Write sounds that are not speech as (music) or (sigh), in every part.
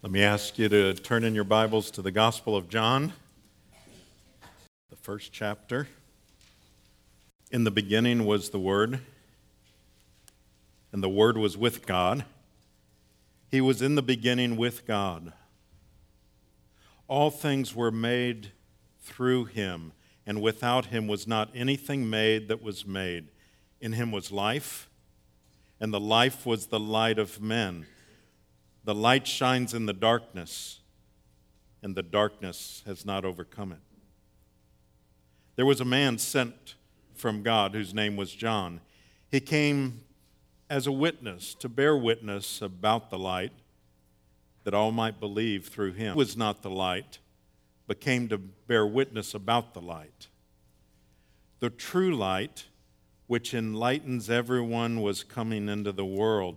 Let me ask you to turn in your Bibles to the Gospel of John, the first chapter. In the beginning was the Word, and the Word was with God. He was in the beginning with God. All things were made through him, and without him was not anything made that was made. In him was life, and the life was the light of men. The light shines in the darkness, and the darkness has not overcome it. There was a man sent from God whose name was John. He came as a witness to bear witness about the light that all might believe through him. He was not the light, but came to bear witness about the light. The true light, which enlightens everyone, was coming into the world.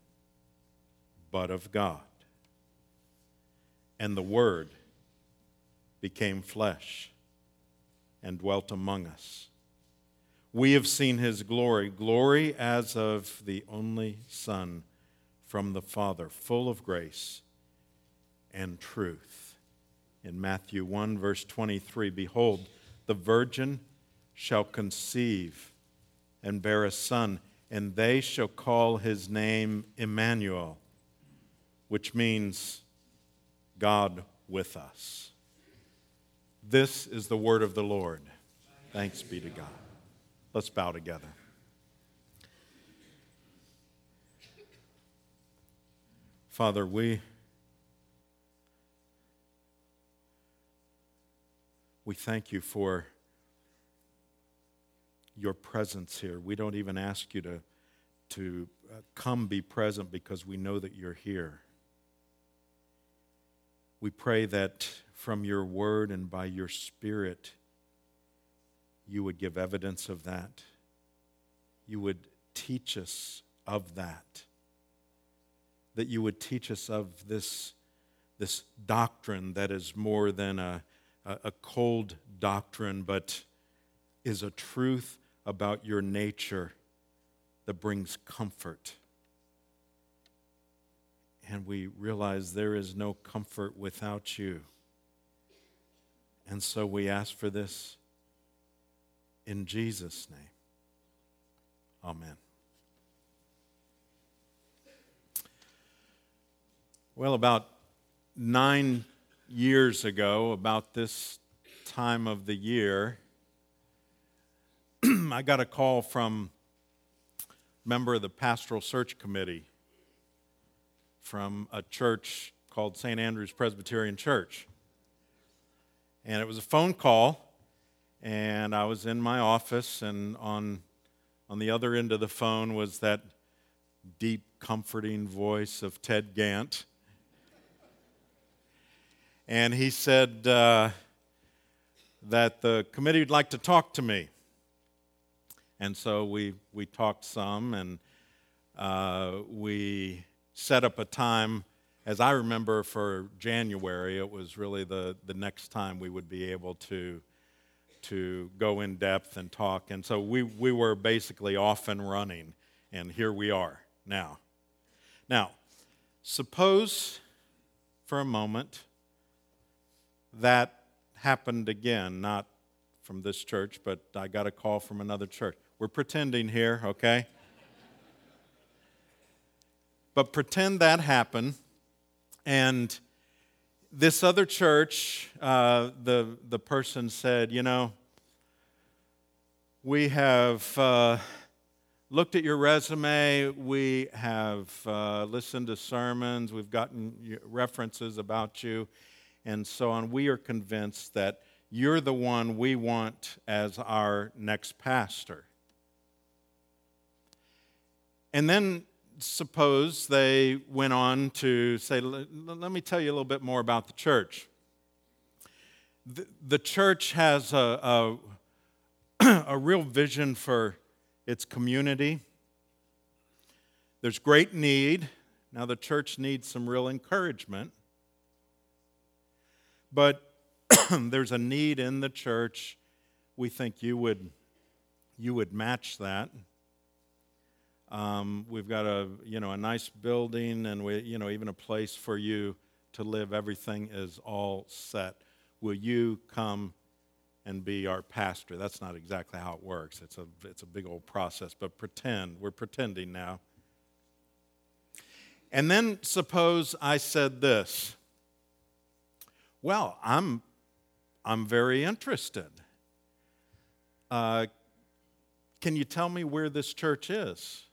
but of God. And the Word became flesh and dwelt among us. We have seen his glory, glory as of the only Son from the Father, full of grace and truth. In Matthew 1, verse 23, behold, the virgin shall conceive and bear a son, and they shall call his name Emmanuel which means God with us. This is the word of the Lord. Thanks be to God. Let's bow together. Father, we we thank you for your presence here. We don't even ask you to to uh, come be present because we know that you're here. We pray that from your word and by your spirit, you would give evidence of that. You would teach us of that. That you would teach us of this, this doctrine that is more than a, a, a cold doctrine, but is a truth about your nature that brings comfort and we realize there is no comfort without you. And so we ask for this in Jesus' name. Amen. Well, about nine years ago, about this time of the year, (clears throat) I got a call from a member of the pastoral search committee from a church called St. Andrew's Presbyterian Church. And it was a phone call, and I was in my office, and on, on the other end of the phone was that deep, comforting voice of Ted Gant. And he said uh, that the committee would like to talk to me. And so we, we talked some, and uh, we set up a time, as I remember, for January. It was really the, the next time we would be able to, to go in depth and talk. And so we, we were basically off and running, and here we are now. Now, suppose for a moment that happened again, not from this church, but I got a call from another church. We're pretending here, okay? But pretend that happened, and this other church, uh, the, the person said, You know, we have uh, looked at your resume, we have uh, listened to sermons, we've gotten references about you, and so on. We are convinced that you're the one we want as our next pastor. And then suppose they went on to say, let me tell you a little bit more about the church. The, the church has a, a, (clears throat) a real vision for its community. There's great need. Now, the church needs some real encouragement. But (clears throat) there's a need in the church. We think you would, you would match that. Um, we've got a, you know, a nice building and we, you know, even a place for you to live. Everything is all set. Will you come and be our pastor? That's not exactly how it works. It's a, it's a big old process, but pretend. We're pretending now. And then suppose I said this. Well, I'm, I'm very interested. Uh, can you tell me where this church is?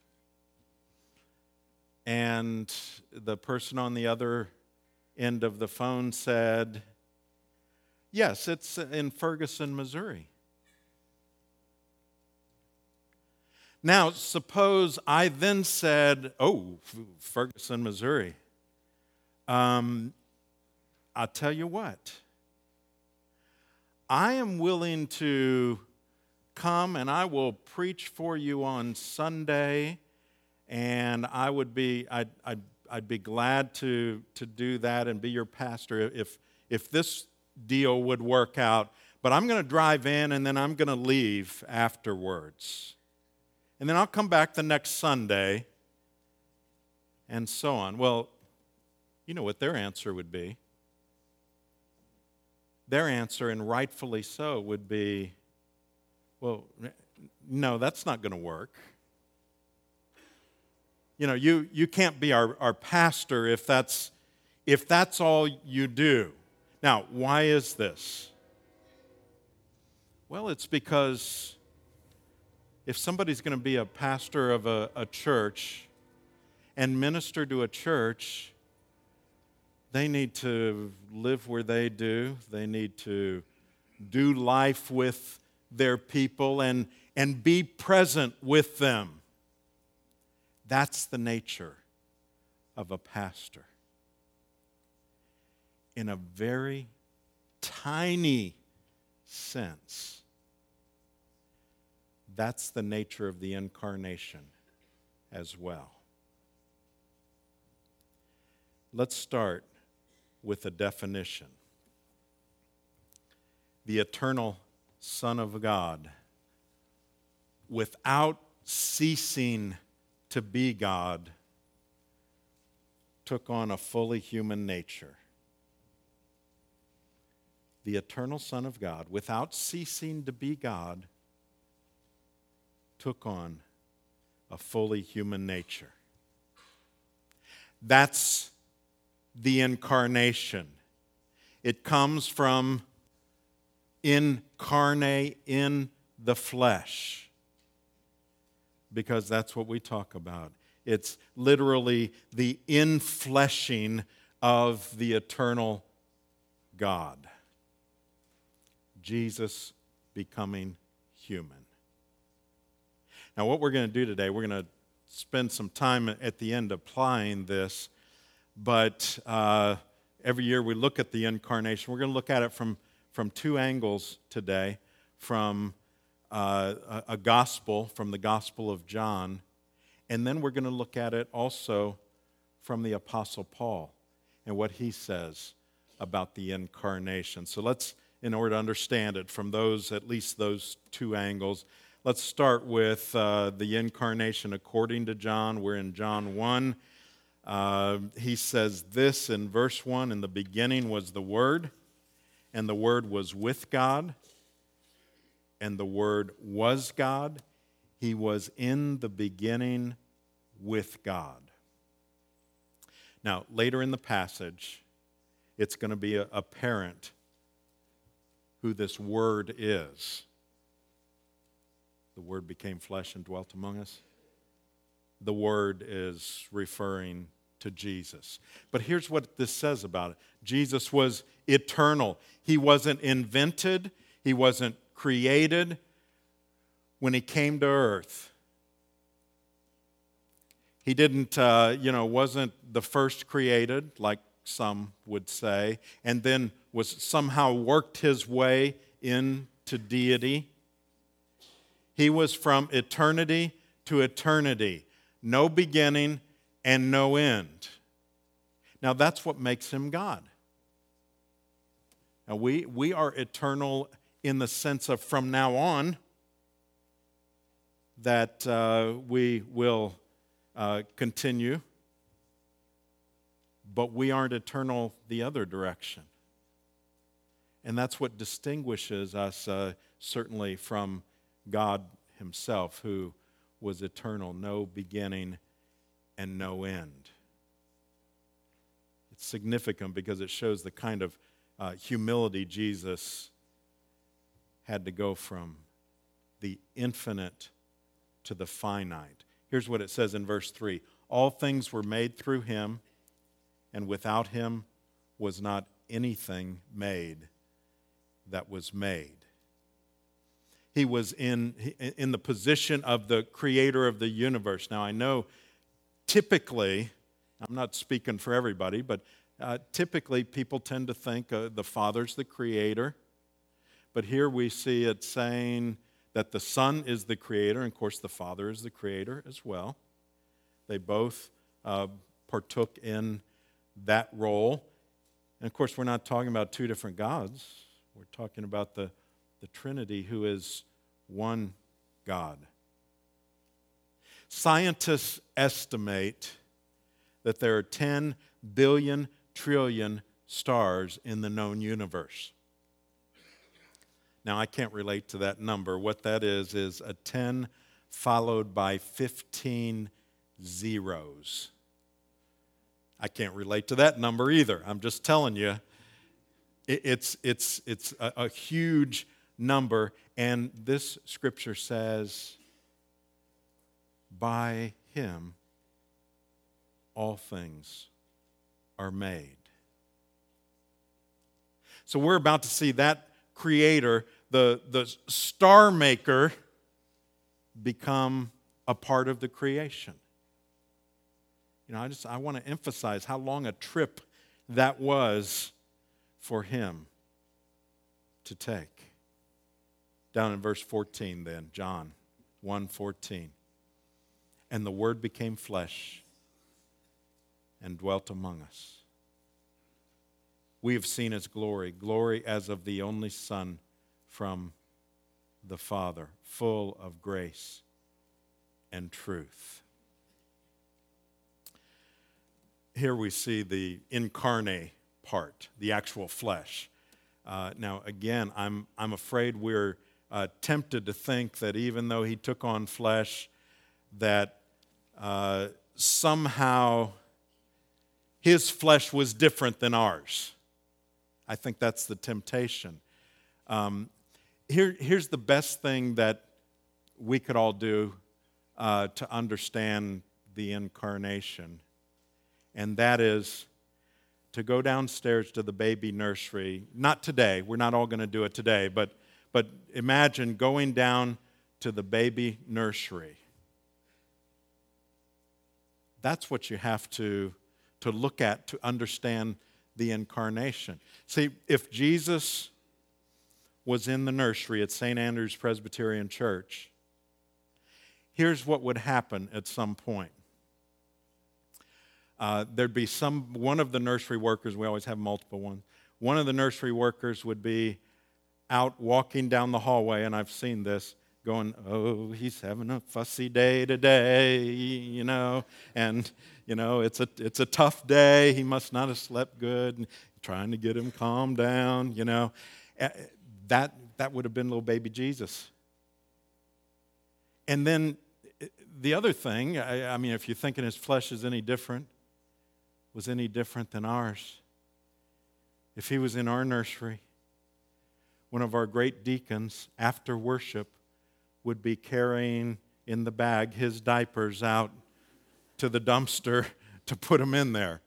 And the person on the other end of the phone said, Yes, it's in Ferguson, Missouri. Now, suppose I then said, Oh, Ferguson, Missouri. Um, I'll tell you what, I am willing to come and I will preach for you on Sunday and I would be, I'd, I'd, I'd be glad to, to do that and be your pastor if, if this deal would work out. But I'm going to drive in and then I'm going to leave afterwards. And then I'll come back the next Sunday and so on. Well, you know what their answer would be. Their answer, and rightfully so, would be well, no, that's not going to work you know, you, you can't be our, our pastor if that's, if that's all you do. Now, why is this? Well, it's because if somebody's going to be a pastor of a, a church and minister to a church, they need to live where they do. They need to do life with their people and, and be present with them. That's the nature of a pastor. In a very tiny sense, that's the nature of the incarnation as well. Let's start with a definition. The eternal Son of God, without ceasing to be God took on a fully human nature. The eternal Son of God, without ceasing to be God, took on a fully human nature. That's the incarnation. It comes from incarnate in the flesh because that's what we talk about. It's literally the infleshing of the eternal God. Jesus becoming human. Now, what we're going to do today, we're going to spend some time at the end applying this, but uh, every year we look at the incarnation. We're going to look at it from, from two angles today from uh, a, gospel from the Gospel of John, and then we're going to look at it also from the Apostle Paul and what he says about the incarnation. So let's, in order to understand it from those, at least those two angles, let's start with uh, the incarnation according to John. We're in John 1. Uh, he says this in verse 1 In the beginning was the Word, and the Word was with God, and the Word was God. He was in the beginning with God. Now, later in the passage, it's going to be apparent who this Word is. The Word became flesh and dwelt among us. The Word is referring to Jesus. But here's what this says about it Jesus was eternal, He wasn't invented, He wasn't created when he came to earth. He didn't, uh, you know, wasn't the first created, like some would say, and then was somehow worked his way into deity. He was from eternity to eternity, no beginning and no end. Now, that's what makes him God. Now, we, we are eternal in the sense of from now on that uh, we will uh, continue, but we aren't eternal the other direction. And that's what distinguishes us uh, certainly from God Himself, who was eternal, no beginning and no end. It's significant because it shows the kind of uh, humility Jesus had to go from the infinite to the finite. Here's what it says in verse 3 All things were made through him, and without him was not anything made that was made. He was in, in the position of the creator of the universe. Now, I know typically, I'm not speaking for everybody, but uh, typically people tend to think uh, the Father's the creator. But here we see it saying that the Son is the creator, and of course, the Father is the creator as well. They both uh, partook in that role. And of course, we're not talking about two different gods. We're talking about the, the Trinity, who is one God. Scientists estimate that there are 10 billion trillion stars in the known universe. Now, I can't relate to that number. What that is, is a 10 followed by 15 zeros. I can't relate to that number either. I'm just telling you it's, it's, it's a, a huge number. And this scripture says, by him all things are made. So we're about to see that creator, the, the star maker, become a part of the creation. You know, I just I want to emphasize how long a trip that was for him to take. Down in verse 14 then, John 1:14. And the word became flesh and dwelt among us. We have seen his glory, glory as of the only Son from the Father, full of grace and truth. Here we see the incarnate part, the actual flesh. Uh, now, again, I'm, I'm afraid we're uh, tempted to think that even though he took on flesh, that uh, somehow his flesh was different than ours. I think that's the temptation. Um, here, here's the best thing that we could all do uh, to understand the incarnation, and that is to go downstairs to the baby nursery. Not today, we're not all going to do it today, but, but imagine going down to the baby nursery. That's what you have to, to look at to understand the incarnation. See, if Jesus was in the nursery at St. Andrew's Presbyterian Church, here's what would happen at some point uh, there'd be some one of the nursery workers we always have multiple ones one of the nursery workers would be out walking down the hallway and i've seen this going oh he's having a fussy day today you know? And you know it's a it's a tough day. He must not have slept good and trying to get him calmed down you know? That that would have been little baby jesus. And then uh, the other thing I, I mean if you're thinking his flesh is any different was any different than ours. If he was in our nursery, one of our great deacons, after worship, would be carrying in the bag his diapers out to the dumpster (laughs) to put them in there.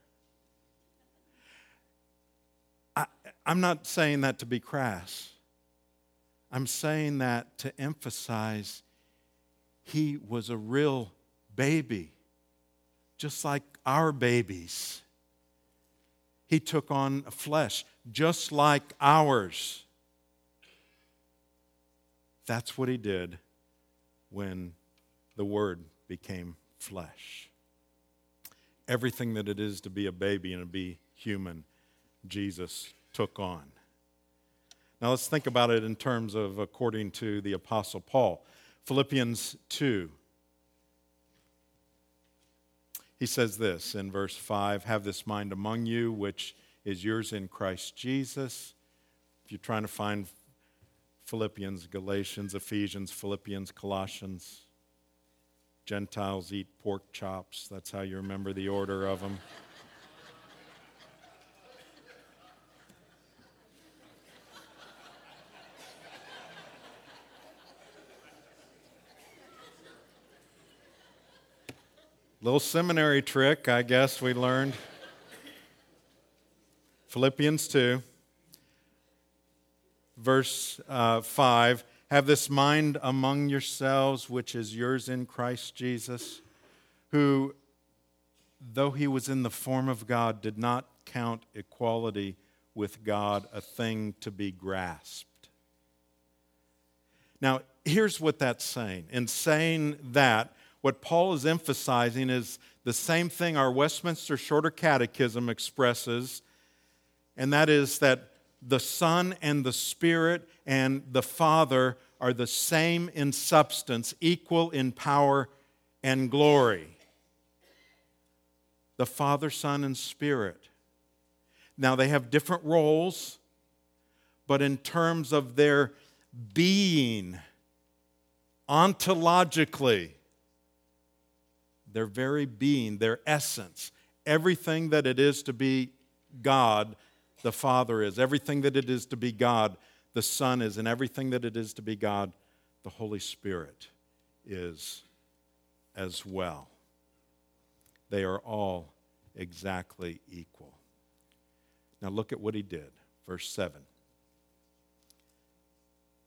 I, am not saying that to be crass. I'm saying that to emphasize he was a real baby just like our babies. He took on flesh, just like ours. That's what he did when the Word became flesh. Everything that it is to be a baby and to be human, Jesus took on. Now let's think about it in terms of according to the Apostle Paul. Philippians 2. He says this in verse 5 Have this mind among you, which is yours in Christ Jesus. If you're trying to find Philippians, Galatians, Ephesians, Philippians, Colossians, Gentiles eat pork chops. That's how you remember the order of them. Little seminary trick, I guess we learned. Philippians 2, verse uh, 5 Have this mind among yourselves, which is yours in Christ Jesus, who, though he was in the form of God, did not count equality with God a thing to be grasped. Now, here's what that's saying. In saying that, what Paul is emphasizing is the same thing our Westminster Shorter Catechism expresses, and that is that the Son and the Spirit and the Father are the same in substance, equal in power and glory. The Father, Son, and Spirit. Now, they have different roles, but in terms of their being, ontologically, their very being, their essence, everything that it is to be God, the Father is. Everything that it is to be God, the Son is. And everything that it is to be God, the Holy Spirit is as well. They are all exactly equal. Now look at what he did, verse 7.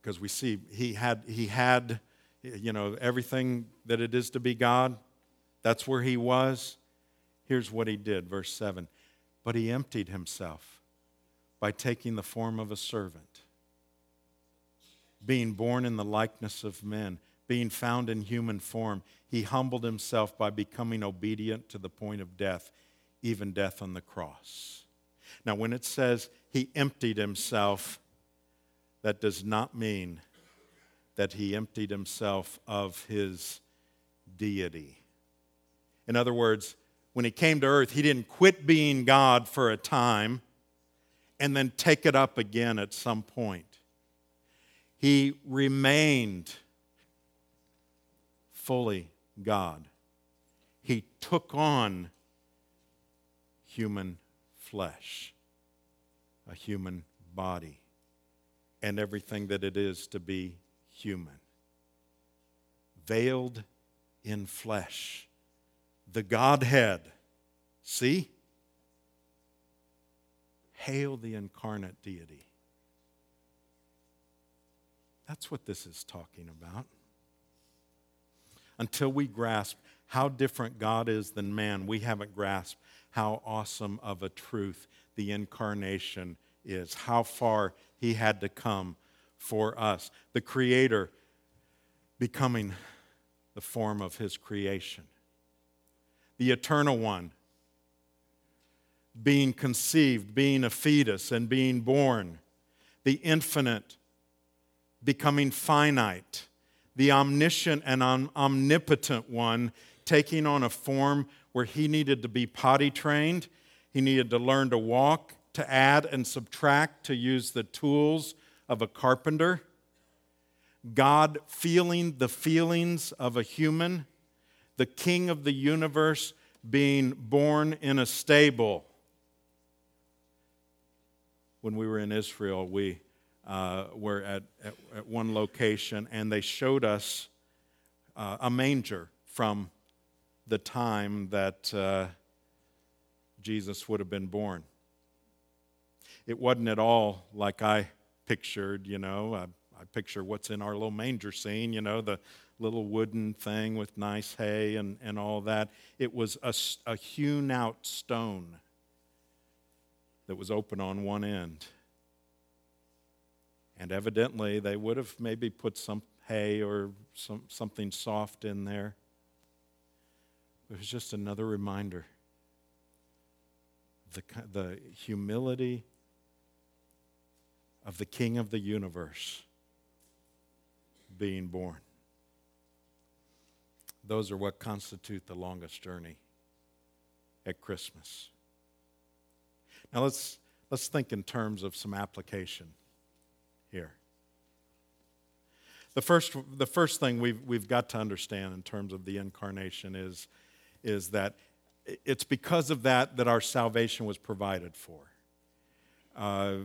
Because we see he had, he had, you know, everything that it is to be God, that's where he was. Here's what he did, verse 7. But he emptied himself by taking the form of a servant, being born in the likeness of men, being found in human form. He humbled himself by becoming obedient to the point of death, even death on the cross. Now, when it says he emptied himself, that does not mean that he emptied himself of his deity. In other words, when he came to earth, he didn't quit being God for a time and then take it up again at some point. He remained fully God. He took on human flesh, a human body, and everything that it is to be human. Veiled in flesh the Godhead. See? Hail the incarnate deity. That's what this is talking about. Until we grasp how different God is than man, we haven't grasped how awesome of a truth the incarnation is, how far he had to come for us. The Creator becoming the form of his creation the eternal one, being conceived, being a fetus, and being born, the infinite becoming finite, the omniscient and omnipotent one taking on a form where he needed to be potty trained, he needed to learn to walk, to add and subtract, to use the tools of a carpenter. God feeling the feelings of a human the king of the universe being born in a stable. When we were in Israel, we uh, were at, at, at, one location and they showed us uh, a manger from the time that uh, Jesus would have been born. It wasn't at all like I pictured, you know. I, I picture what's in our little manger scene, you know, the little wooden thing with nice hay and, and all that. It was a, a hewn out stone that was open on one end. And evidently, they would have maybe put some hay or some, something soft in there. It was just another reminder the, the humility of the King of the universe being born. Those are what constitute the longest journey at Christmas. Now let's, let's think in terms of some application here. The first, the first thing we've, we've got to understand in terms of the incarnation is, is that it's because of that that our salvation was provided for. Uh,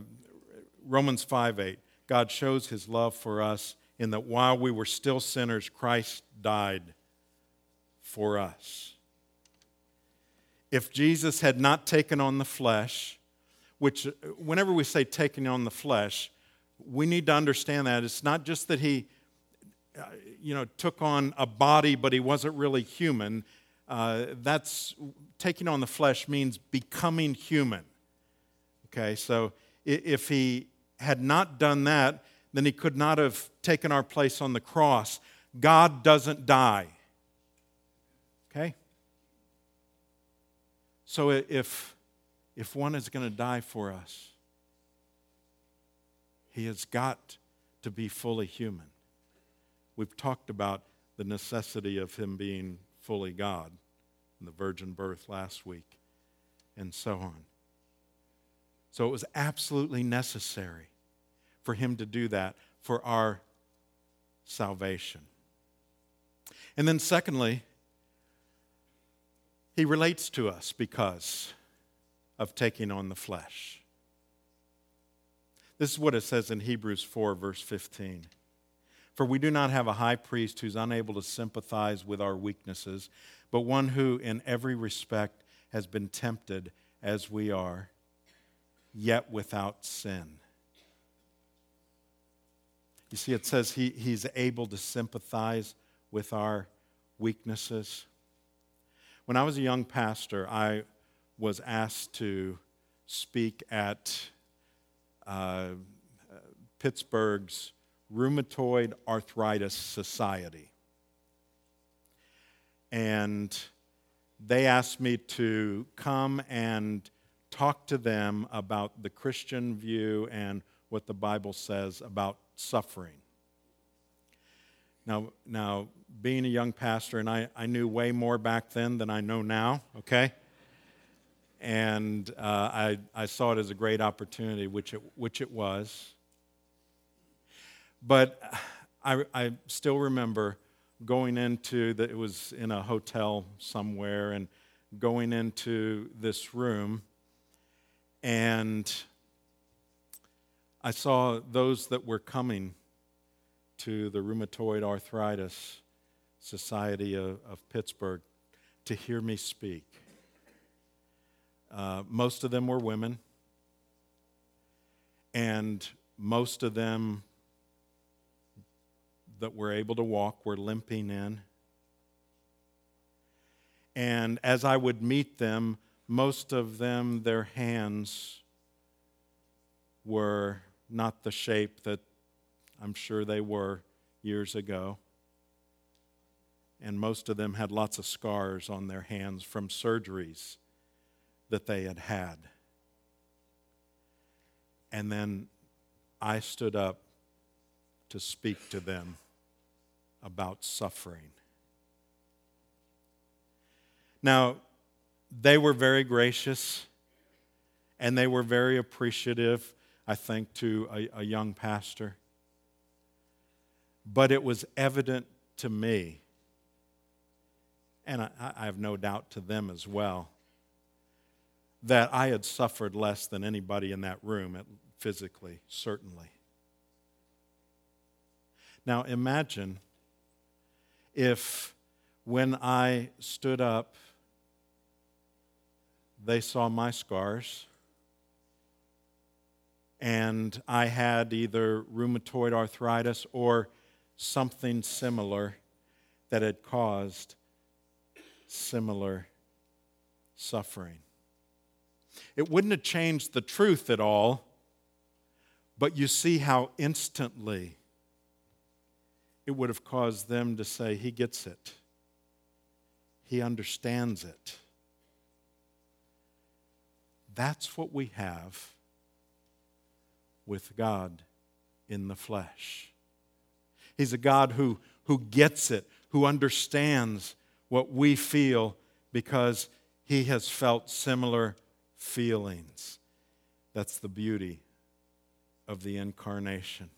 Romans 5 8, God shows his love for us in that while we were still sinners, Christ died for us. If Jesus had not taken on the flesh, which whenever we say taking on the flesh, we need to understand that. It's not just that he uh, you know took on a body but he wasn't really human. Uh, that's taking on the flesh means becoming human. Okay so if he had not done that then he could not have taken our place on the cross. God doesn't die so if if one is going to die for us he has got to be fully human. We've talked about the necessity of him being fully God in the virgin birth last week, and so on. So it was absolutely necessary for him to do that for our salvation. And then, secondly, he relates to us because of taking on the flesh. This is what it says in Hebrews 4, verse 15. For we do not have a high priest who's unable to sympathize with our weaknesses, but one who, in every respect, has been tempted as we are, yet without sin. You see, it says he, he's able to sympathize with our weaknesses. When I was a young pastor, I was asked to speak at uh, Pittsburgh's Rheumatoid Arthritis Society. And they asked me to come and talk to them about the Christian view and what the Bible says about suffering. Now, now being a young pastor, and I, I knew way more back then than I know now, okay? and uh, I, I saw it as a great opportunity, which it, which it was. But I, I still remember going into that it was in a hotel somewhere and going into this room and I saw those that were coming to the Rheumatoid Arthritis Society of, of Pittsburgh to hear me speak. Uh, most of them were women, and most of them that were able to walk were limping in. And as I would meet them, most of them, their hands were not the shape that I'm sure they were years ago. And most of them had lots of scars on their hands from surgeries that they had had. And then I stood up to speak to them about suffering. Now, they were very gracious and they were very appreciative, I think, to a, a young pastor. But it was evident to me, and I, I have no doubt to them as well, that I had suffered less than anybody in that room, physically, certainly. Now imagine if when I stood up, they saw my scars and I had either rheumatoid arthritis or something similar, that had caused similar suffering. It wouldn't have changed the truth at all, but you see how instantly it would have caused them to say, He gets it, He understands it. That's what we have with God in the flesh. He's a God who, who gets it, who understands what we feel because he has felt similar feelings. That's the beauty of the incarnation.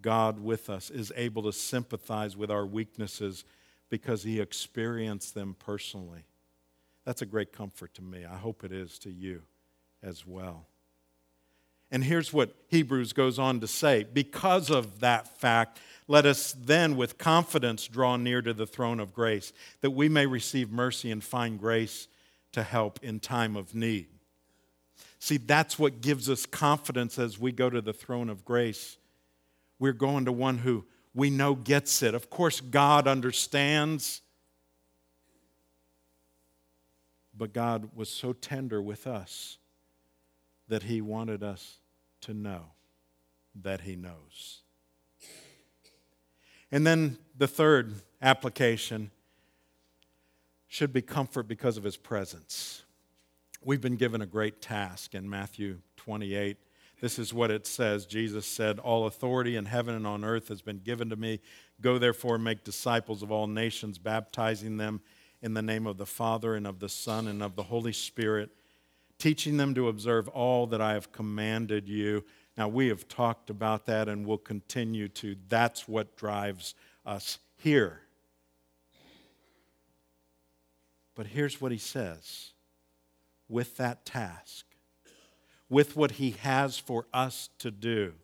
God with us is able to sympathize with our weaknesses because he experienced them personally. That's a great comfort to me. I hope it is to you as well. And here's what Hebrews goes on to say because of that fact, let us then with confidence draw near to the throne of grace, that we may receive mercy and find grace to help in time of need. See, that's what gives us confidence as we go to the throne of grace. We're going to one who we know gets it. Of course, God understands, but God was so tender with us that He wanted us to know that He knows. And then the third application should be comfort because of His presence. We've been given a great task in Matthew 28. This is what it says Jesus said, All authority in heaven and on earth has been given to me. Go therefore and make disciples of all nations, baptizing them in the name of the Father and of the Son and of the Holy Spirit teaching them to observe all that I have commanded you. Now, we have talked about that and will continue to. That's what drives us here. But here's what he says with that task, with what he has for us to do.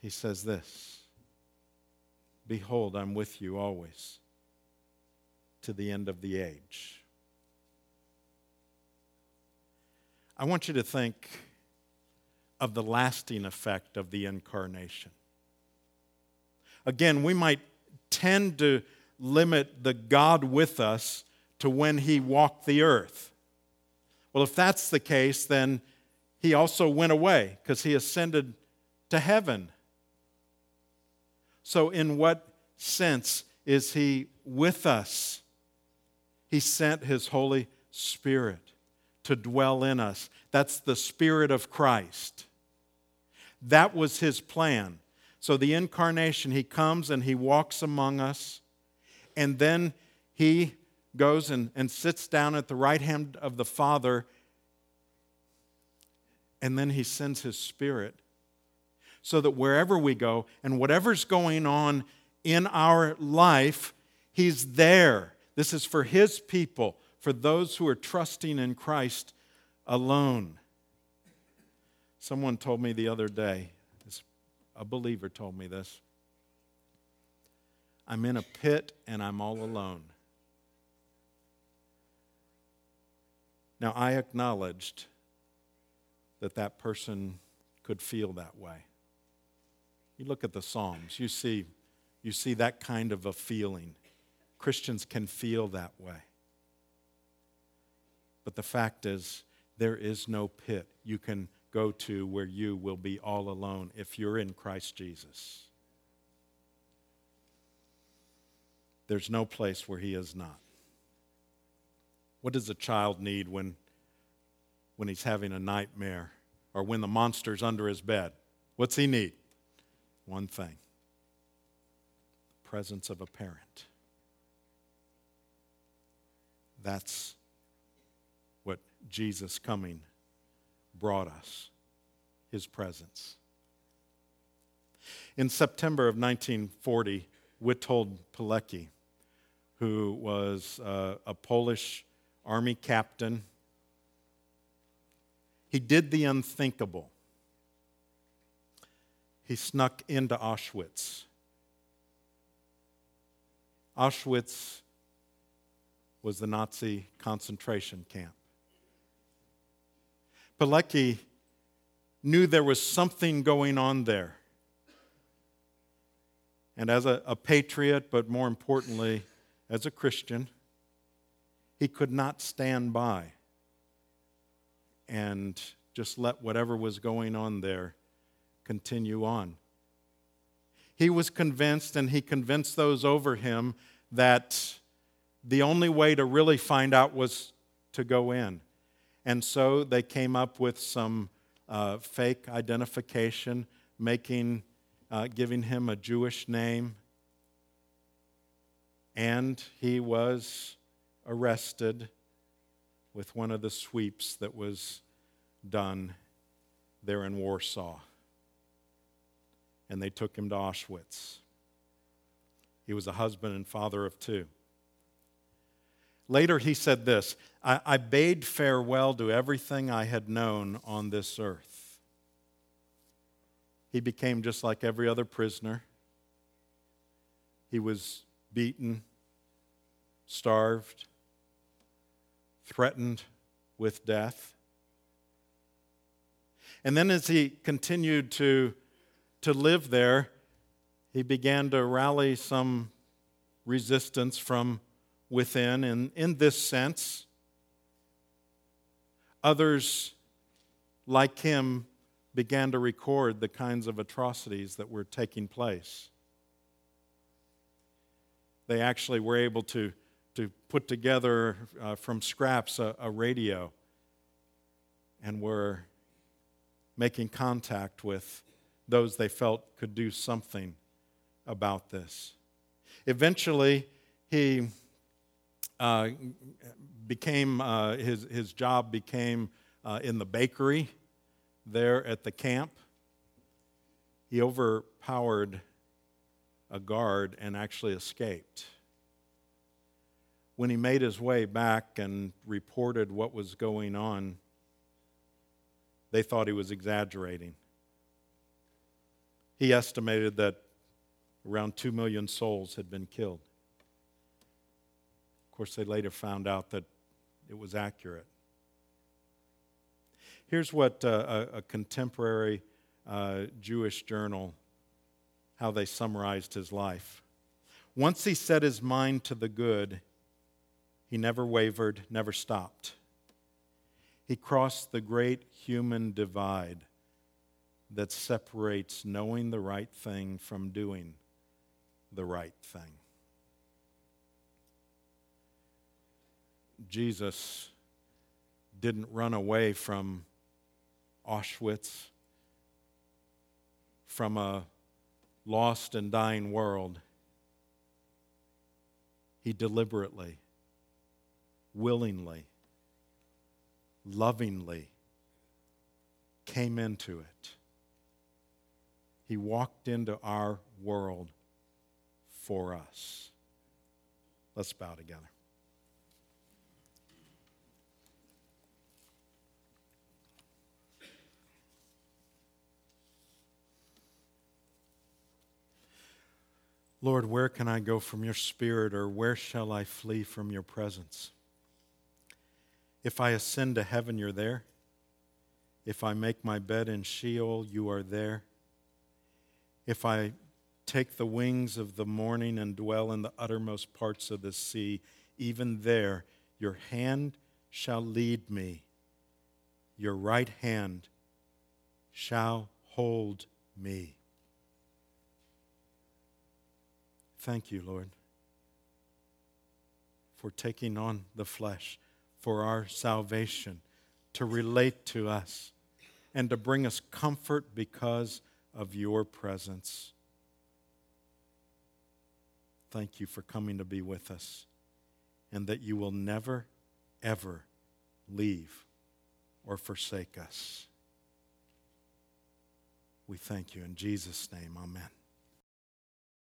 He says this Behold, I'm with you always to the end of the age. I want you to think of the lasting effect of the incarnation. Again, we might tend to limit the God with us to when he walked the earth. Well, if that's the case, then he also went away because he ascended to heaven. So, in what sense is he with us? He sent his Holy Spirit to dwell in us. That's the Spirit of Christ. That was his plan. So, the incarnation, he comes and he walks among us, and then he goes and, and sits down at the right hand of the Father, and then he sends his Spirit so that wherever we go and whatever's going on in our life, he's there. This is for his people for those who are trusting in Christ alone. Someone told me the other day, a believer told me this. I'm in a pit and I'm all alone. Now, I acknowledged that that person could feel that way. You look at the Psalms, you see, you see that kind of a feeling. Christians can feel that way. But the fact is, there is no pit you can go to where you will be all alone if you're in Christ Jesus. There's no place where he is not. What does a child need when, when he's having a nightmare or when the monster's under his bed? What's he need? One thing the presence of a parent. That's Jesus coming brought us his presence. In September of 1940, Witold Pilecki, who was uh, a Polish army captain, he did the unthinkable. He snuck into Auschwitz. Auschwitz was the Nazi concentration camp. Pilecki knew there was something going on there. And as a, a patriot, but more importantly, as a Christian, he could not stand by and just let whatever was going on there continue on. He was convinced, and he convinced those over him, that the only way to really find out was to go in. And so they came up with some uh, fake identification, making, uh, giving him a Jewish name. And he was arrested with one of the sweeps that was done there in Warsaw. And they took him to Auschwitz. He was a husband and father of two. Later, he said this I, I bade farewell to everything I had known on this earth. He became just like every other prisoner. He was beaten, starved, threatened with death. And then, as he continued to, to live there, he began to rally some resistance from within. And in this sense, others like him began to record the kinds of atrocities that were taking place. They actually were able to, to put together uh, from scraps a, a radio and were making contact with those they felt could do something about this. Eventually, he uh, became, uh, his, his job became uh, in the bakery there at the camp. He overpowered a guard and actually escaped. When he made his way back and reported what was going on, they thought he was exaggerating. He estimated that around 2 million souls had been killed course, they later found out that it was accurate. Here's what uh, a, a, contemporary uh, Jewish journal, how they summarized his life. Once he set his mind to the good, he never wavered, never stopped. He crossed the great human divide that separates knowing the right thing from doing the right thing. Jesus didn't run away from Auschwitz, from a lost and dying world. He deliberately, willingly, lovingly came into it. He walked into our world for us. Let's bow together. Lord, where can I go from your spirit, or where shall I flee from your presence? If I ascend to heaven, you're there. If I make my bed in Sheol, you are there. If I take the wings of the morning and dwell in the uttermost parts of the sea, even there your hand shall lead me, your right hand shall hold me. Thank you, Lord, for taking on the flesh for our salvation, to relate to us, and to bring us comfort because of your presence. Thank you for coming to be with us, and that you will never, ever leave or forsake us. We thank you in Jesus' name. Amen.